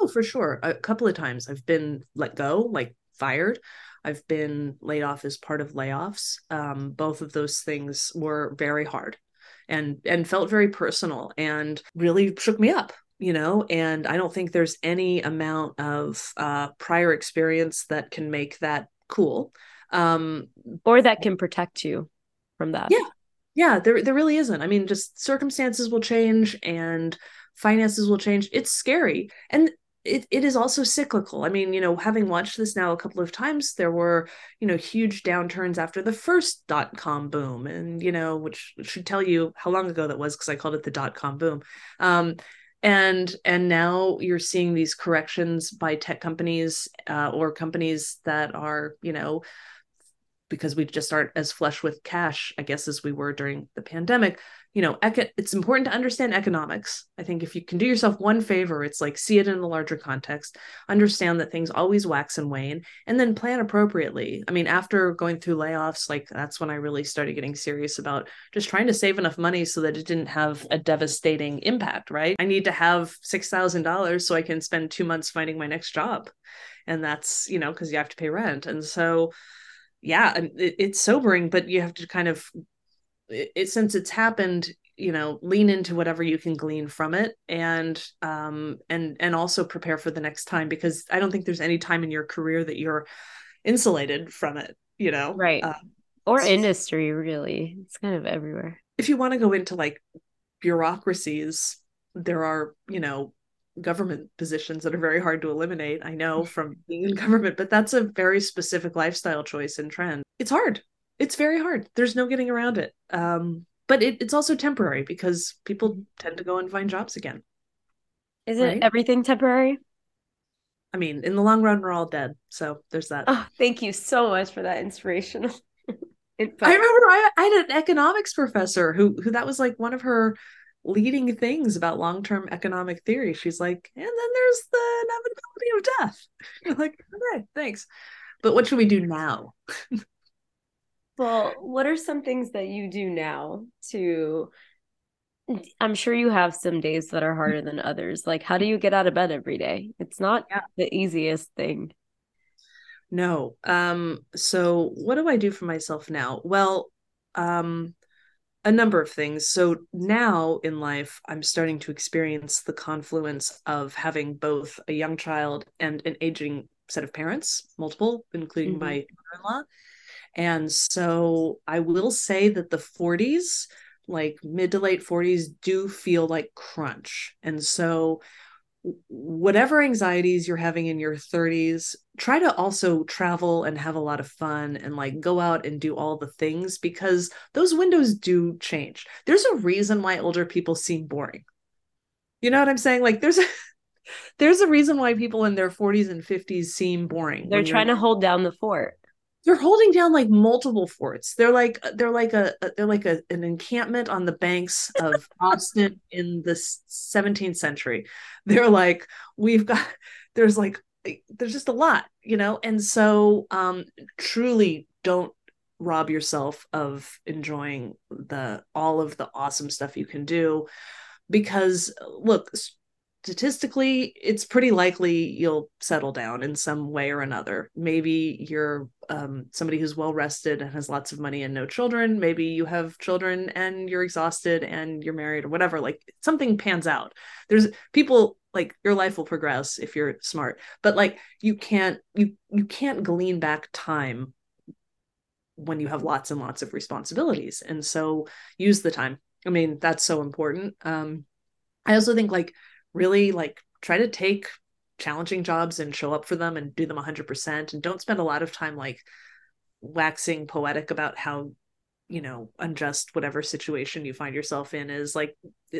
Oh, for sure. A couple of times I've been let go, like fired. I've been laid off as part of layoffs. Um, both of those things were very hard and and felt very personal and really shook me up you know and i don't think there's any amount of uh, prior experience that can make that cool. Um, or that can protect you from that. Yeah. Yeah there, there really isn't. I mean just circumstances will change and finances will change. It's scary. And it, it is also cyclical. I mean, you know, having watched this now a couple of times, there were, you know, huge downturns after the first dot com boom, and you know, which should tell you how long ago that was because I called it the dot com boom. Um, and and now you're seeing these corrections by tech companies uh, or companies that are, you know, because we just aren't as flush with cash, I guess, as we were during the pandemic. You know, eco- it's important to understand economics. I think if you can do yourself one favor, it's like see it in the larger context, understand that things always wax and wane, and then plan appropriately. I mean, after going through layoffs, like that's when I really started getting serious about just trying to save enough money so that it didn't have a devastating impact, right? I need to have $6,000 so I can spend two months finding my next job. And that's, you know, because you have to pay rent. And so, yeah it, it's sobering but you have to kind of it, it, since it's happened you know lean into whatever you can glean from it and um and and also prepare for the next time because i don't think there's any time in your career that you're insulated from it you know? Right. Uh, or industry really. It's kind of everywhere. If you want to go into like bureaucracies there are you know government positions that are very hard to eliminate. I know from being in government, but that's a very specific lifestyle choice and trend. It's hard. It's very hard. There's no getting around it. Um, but it, it's also temporary because people tend to go and find jobs again. Isn't right? everything temporary? I mean, in the long run, we're all dead. So there's that. Oh, thank you so much for that inspirational. I remember I, I had an economics professor who who that was like one of her leading things about long-term economic theory she's like and then there's the inevitability of death You're like okay thanks but what should we do now Well, what are some things that you do now to I'm sure you have some days that are harder than others. Like how do you get out of bed every day? It's not yeah. the easiest thing. No. Um so what do I do for myself now? Well, um a number of things. So now in life, I'm starting to experience the confluence of having both a young child and an aging set of parents, multiple, including mm-hmm. my mother-in-law. And so I will say that the 40s, like mid to late 40s, do feel like crunch. And so whatever anxieties you're having in your 30s try to also travel and have a lot of fun and like go out and do all the things because those windows do change. There's a reason why older people seem boring. You know what i'm saying? Like there's a there's a reason why people in their 40s and 50s seem boring they're trying to hold down the fort they're holding down like multiple forts. They're like they're like a, they're like a, an encampment on the banks of Boston in the 17th century. They're like we've got there's like there's just a lot, you know, and so um truly don't rob yourself of enjoying the all of the awesome stuff you can do because look statistically it's pretty likely you'll settle down in some way or another. Maybe you're um, somebody who's well rested and has lots of money and no children. Maybe you have children and you're exhausted and you're married or whatever. Like something pans out. There's people like your life will progress if you're smart but like you can't you you can't glean back time when you have lots and lots of responsibilities. And so use the time. I mean that's so important. Um i also think like really like try to take challenging jobs and show up for them and do them 100% and don't spend a lot of time like waxing poetic about how you know unjust whatever situation you find yourself in is like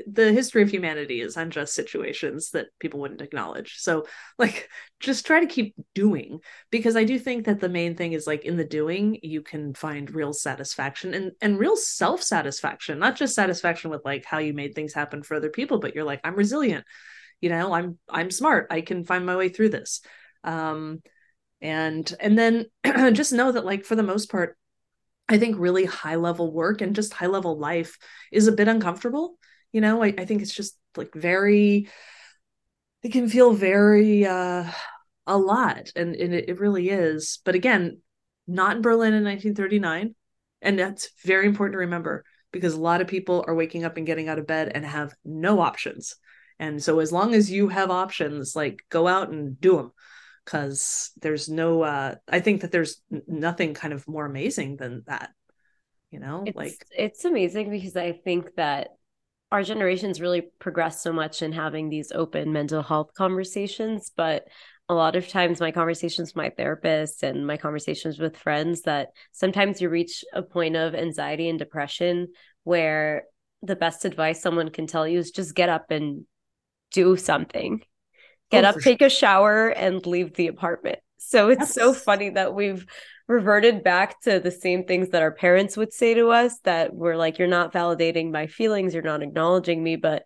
the history of humanity is unjust situations that people wouldn't acknowledge. So like just try to keep doing because i do think that the main thing is like in the doing you can find real satisfaction and and real self satisfaction not just satisfaction with like how you made things happen for other people but you're like i'm resilient. You know i'm i'm smart. I can find my way through this. Um and and then just know that like for the most part I think really high level work and just high level life is a bit uncomfortable. You know, I, I think it's just like very, it can feel very, uh, a lot. And, and it, it really is. But again, not in Berlin in 1939. And that's very important to remember because a lot of people are waking up and getting out of bed and have no options. And so as long as you have options, like go out and do them because there's no uh i think that there's nothing kind of more amazing than that you know it's, like it's amazing because i think that our generation's really progressed so much in having these open mental health conversations but a lot of times my conversations with my therapist and my conversations with friends that sometimes you reach a point of anxiety and depression where the best advice someone can tell you is just get up and do something get oh, up, take sure. a shower, and leave the apartment. So it's yes. so funny that we've reverted back to the same things that our parents would say to us that we're like, you're not validating my feelings, you're not acknowledging me. But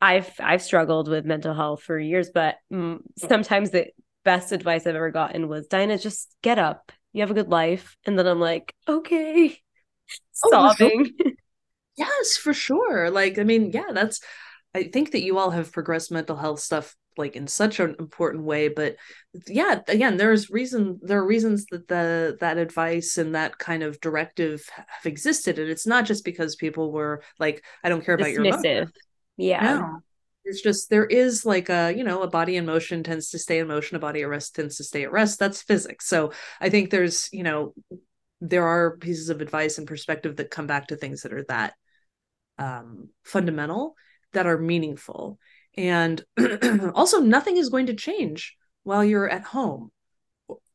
I've I've struggled with mental health for years, but mm, sometimes the best advice I've ever gotten was Dinah, just get up. You have a good life. And then I'm like, okay. Oh, sobbing. sure. yes, for sure. Like, I mean, yeah, that's I think that you all have progressed mental health stuff like in such an important way but yeah again there's reason there are reasons that the that advice and that kind of directive have existed and it's not just because people were like i don't care about Dismissive. your emotions. yeah no. it's just there is like a you know a body in motion tends to stay in motion a body at rest tends to stay at rest that's physics so i think there's you know there are pieces of advice and perspective that come back to things that are that um fundamental that are meaningful and also, nothing is going to change while you're at home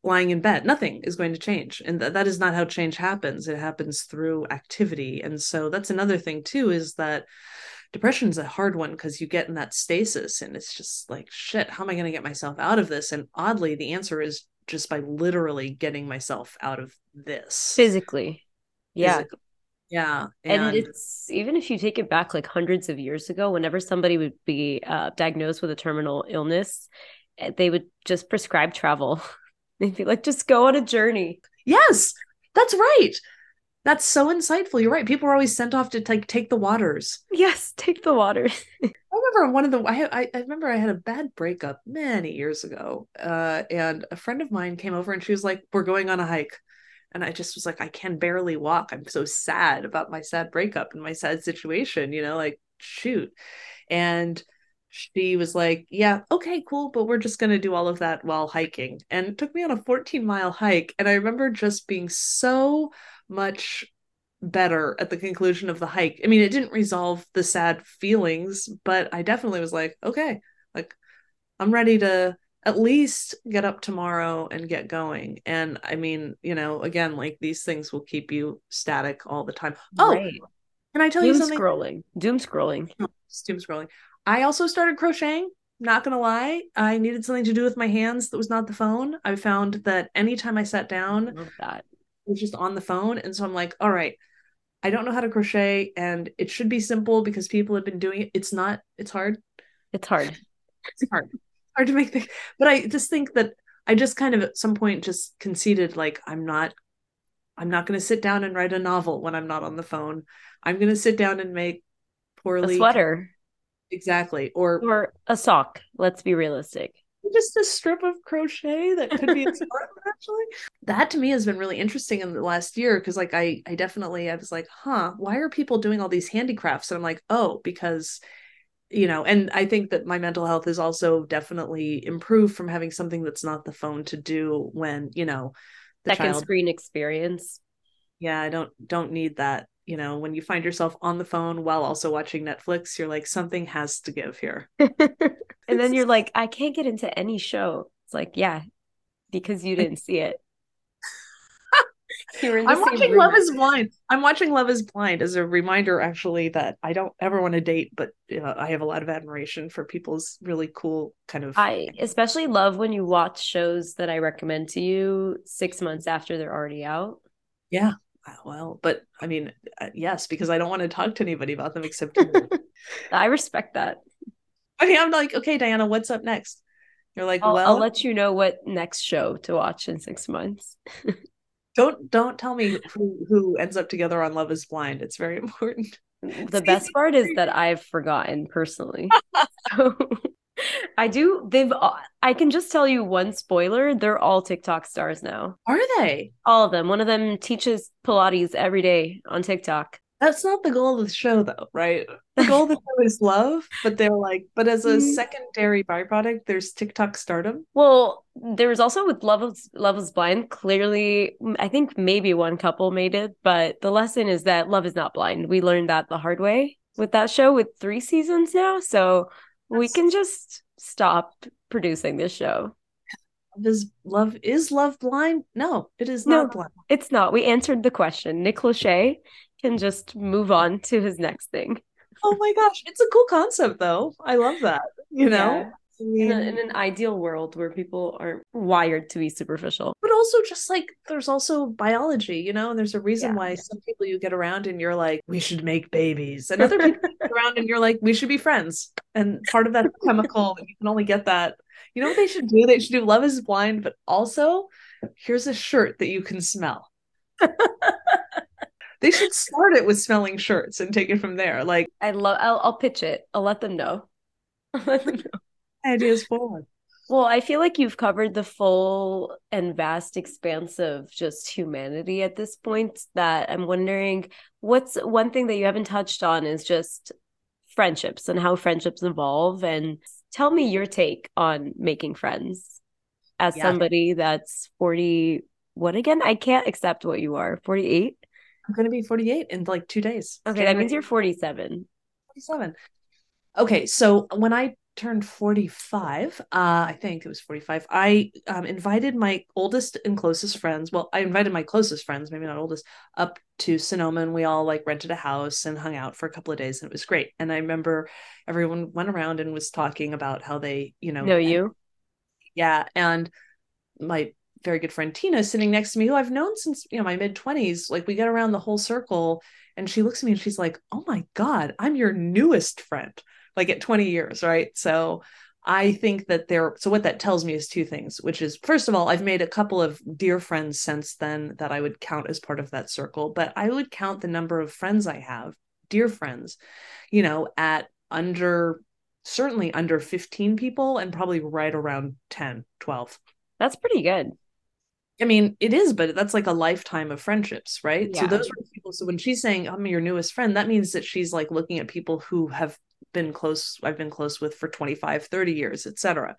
lying in bed. Nothing is going to change. And th- that is not how change happens. It happens through activity. And so that's another thing, too, is that depression is a hard one because you get in that stasis and it's just like, shit, how am I going to get myself out of this? And oddly, the answer is just by literally getting myself out of this physically. Yeah. Physically. Yeah. And, and, it's even if you take it back like hundreds of years ago, whenever somebody would be uh, diagnosed with a terminal illness, eh, they would just prescribe travel. They'd be like, just go on a journey. Yes, that's right. That's so insightful. You're right. People are always sent off to like take the waters. Yes, take the waters. I remember one of the I, I, I remember I had a bad breakup many years ago, uh, and a friend of mine came over and she was like, "We're going on a hike," and I just was like, "I can barely walk. I'm so sad about my sad breakup and my sad situation. You know, like shoot." And she was like, Yeah, okay, cool, but we're just going to do all of that while hiking. And took me on a 14 mile hike. And I remember just being so much better at the conclusion of the hike. I mean, it didn't resolve the sad feelings, but I definitely was like, Okay, like I'm ready to at least get up tomorrow and get going. And I mean, you know, again, like these things will keep you static all the time. Oh, right. can I tell Doom you something? Scrolling. Doom scrolling. doom scrolling. I also started crocheting. Not gonna lie, I needed something to do with my hands that was not the phone. I found that anytime I sat down, it was just on the phone. And so I'm like, all right, I don't know how to crochet, and it should be simple because people have been doing it. It's not, it's hard. It's hard. it's hard. Hard to make things. But I just think that I just kind of at some point just conceded like I'm not I'm not going to sit down and write a novel when I'm not on the phone. I'm going to sit down and make poorly a sweater exactly or or a sock let's be realistic just a strip of crochet that could be actually that to me has been really interesting in the last year because like i i definitely i was like huh why are people doing all these handicrafts and i'm like oh because you know and i think that my mental health is also definitely improved from having something that's not the phone to do when you know the second child... screen experience yeah i don't don't need that you know, when you find yourself on the phone while also watching Netflix, you're like, something has to give here. and then you're like, I can't get into any show. It's like, yeah, because you didn't see it. I'm watching room. Love is Blind. I'm watching Love is Blind as a reminder, actually, that I don't ever want to date, but you know, I have a lot of admiration for people's really cool kind of. I especially love when you watch shows that I recommend to you six months after they're already out. Yeah, well, but I mean, uh, yes, because I don't want to talk to anybody about them except you. I respect that. I mean, I'm like, okay, Diana, what's up next? You're like, I'll, well, I'll let you know what next show to watch in six months. don't don't tell me who who ends up together on Love Is Blind. It's very important. The best part is that I've forgotten personally. so I do. They've. I can just tell you one spoiler. They're all TikTok stars now. Are they? All of them. One of them teaches Pilates every day on TikTok. That's not the goal of the show, though, right? The goal of the show is love, but they're like, but as a mm-hmm. secondary byproduct, there's TikTok stardom. Well, there was also with Love is, Love is Blind. Clearly, I think maybe one couple made it, but the lesson is that love is not blind. We learned that the hard way with that show with three seasons now. So we can just stop producing this show. Is love is love blind? No, it is not blind. It's not. We answered the question. Nick Lachey can just move on to his next thing. Oh my gosh, it's a cool concept though. I love that. You know. Yeah in, a, in an ideal world where people aren't wired to be superficial but also just like there's also biology you know and there's a reason yeah. why some people you get around and you're like we should make babies and other people get around and you're like we should be friends and part of that chemical you can only get that you know what they should do they should do love is blind but also here's a shirt that you can smell they should start it with smelling shirts and take it from there like i love I'll, I'll pitch it i'll let them know I'll let them know ideas forward. Well, I feel like you've covered the full and vast expanse of just humanity at this point that I'm wondering what's one thing that you haven't touched on is just friendships and how friendships evolve and tell me your take on making friends as yeah. somebody that's 40 what again? I can't accept what you are. 48? I'm going to be 48 in like 2 days. Okay, that means you're 47. 47. Okay, so when I turned 45 uh i think it was 45 i um, invited my oldest and closest friends well i invited my closest friends maybe not oldest up to sonoma and we all like rented a house and hung out for a couple of days and it was great and i remember everyone went around and was talking about how they you know know you yeah and my very good friend tina sitting next to me who i've known since you know my mid 20s like we get around the whole circle and she looks at me and she's like oh my god i'm your newest friend like at 20 years, right? So I think that there, so what that tells me is two things, which is first of all, I've made a couple of dear friends since then that I would count as part of that circle, but I would count the number of friends I have, dear friends, you know, at under certainly under 15 people and probably right around 10, 12. That's pretty good. I mean, it is, but that's like a lifetime of friendships, right? Yeah. So those are people. So when she's saying I'm your newest friend, that means that she's like looking at people who have been close, I've been close with for 25, 30 years, etc.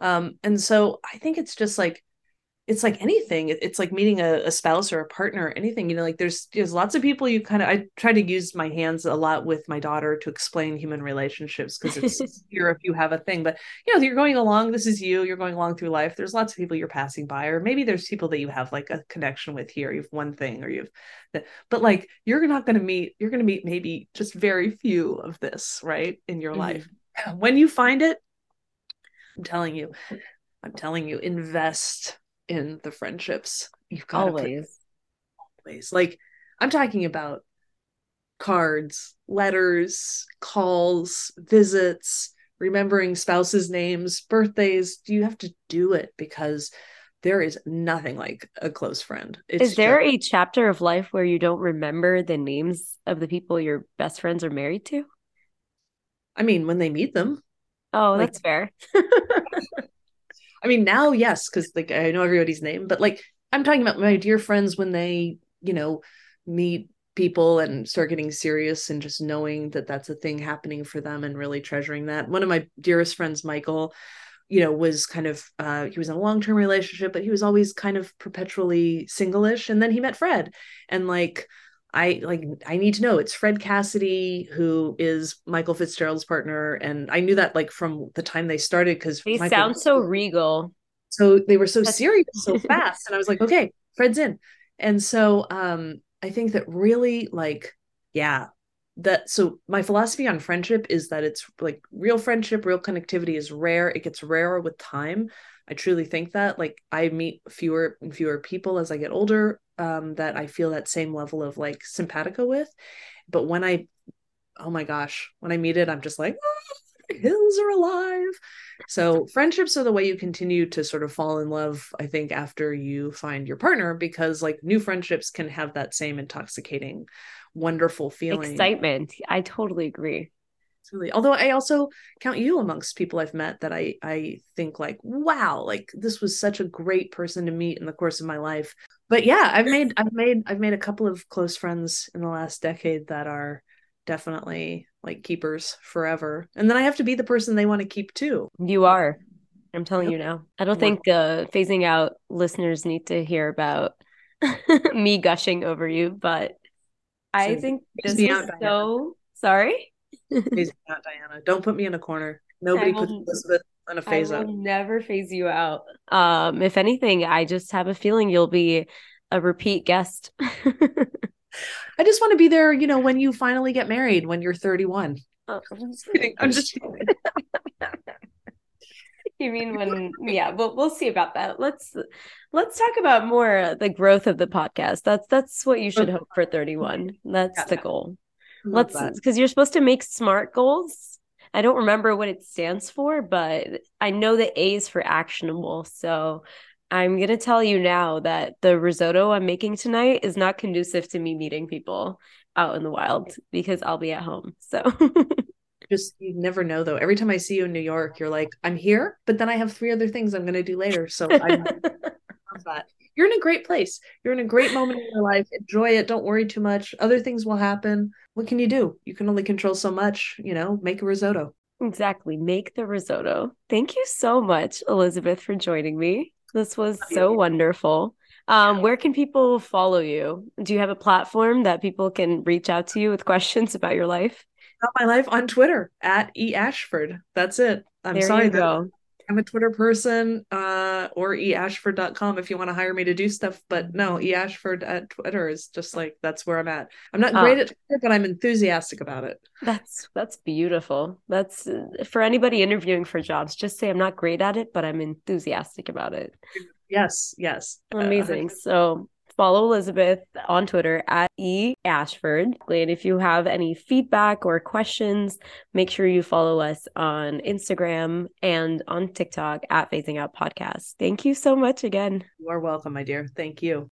Um, and so I think it's just like it's like anything it's like meeting a, a, spouse or a partner or anything you know like there's there's lots of people you kind of i try to use my hands a lot with my daughter to explain human relationships because it's easier if you have a thing but you know you're going along this is you you're going along through life there's lots of people you're passing by or maybe there's people that you have like a connection with here you have one thing or you have but like you're not going to meet you're going to meet maybe just very few of this right in your mm-hmm. life when you find it i'm telling you i'm telling you invest in the friendships. You've got always, always. Like I'm talking about cards, letters, calls, visits, remembering spouses' names, birthdays. You have to do it because there is nothing like a close friend. It's is there just... a chapter of life where you don't remember the names of the people your best friends are married to? I mean, when they meet them. Oh, like, that's fair. I mean, now, yes, because like I know everybody's name, but like I'm talking about my dear friends when they, you know, meet people and start getting serious and just knowing that that's a thing happening for them and really treasuring that. One of my dearest friends, Michael, you know, was kind of uh, he was in a long term relationship, but he was always kind of perpetually singlish. And then he met Fred, and like I like I need to know it's Fred Cassidy who is Michael Fitzgerald's partner and I knew that like from the time they started cuz they Michael, sound so regal. So they were so That's... serious so fast and I was like okay Fred's in. And so um I think that really like yeah that so my philosophy on friendship is that it's like real friendship real connectivity is rare. It gets rarer with time. I truly think that like I meet fewer and fewer people as I get older um, that I feel that same level of like simpatico with. But when I, oh my gosh, when I meet it, I'm just like, oh, hills are alive. So friendships are the way you continue to sort of fall in love, I think, after you find your partner, because like new friendships can have that same intoxicating, wonderful feeling. Excitement. I totally agree. Really, although I also count you amongst people I've met that I I think like wow like this was such a great person to meet in the course of my life but yeah i've made i've made i've made a couple of close friends in the last decade that are definitely like keepers forever. And then i have to be the person they want to keep too. You are. I'm telling you now. I don't think uh phasing out listeners need to hear about me gushing over you but i so, think this is so sorry? Phase out diana. Don't put me in a corner. Nobody puts elizabeth on a phase I will out. never phase you out. Um, if anything, I just have a feeling you'll be a repeat guest. I just want to be there, you know, when you finally get married when you're 31. Oh, I'm just kidding. I'm just You mean when yeah, but we'll see about that. Let's let's talk about more the growth of the podcast. That's that's what you should hope for 31. That's the goal. Let's because you're supposed to make smart goals I don't remember what it stands for, but I know the A is for actionable. So I'm going to tell you now that the risotto I'm making tonight is not conducive to me meeting people out in the wild because I'll be at home. So just you never know though. Every time I see you in New York, you're like, I'm here, but then I have three other things I'm going to do later. So I love that. You're in a great place. You're in a great moment in your life. Enjoy it. Don't worry too much. Other things will happen what can you do? You can only control so much, you know, make a risotto. Exactly. Make the risotto. Thank you so much, Elizabeth, for joining me. This was so wonderful. Um, where can people follow you? Do you have a platform that people can reach out to you with questions about your life? About my life on Twitter at e ashford. That's it. I'm there sorry. You go. I'm a Twitter person, uh, or eashford.com if you want to hire me to do stuff. But no, eashford at Twitter is just like that's where I'm at. I'm not great oh. at Twitter, but I'm enthusiastic about it. That's that's beautiful. That's uh, for anybody interviewing for jobs. Just say I'm not great at it, but I'm enthusiastic about it. Yes, yes. Amazing. Uh, so follow Elizabeth on Twitter at E Ashford. And if you have any feedback or questions, make sure you follow us on Instagram and on TikTok at Phasing Out Podcast. Thank you so much again. You are welcome, my dear. Thank you.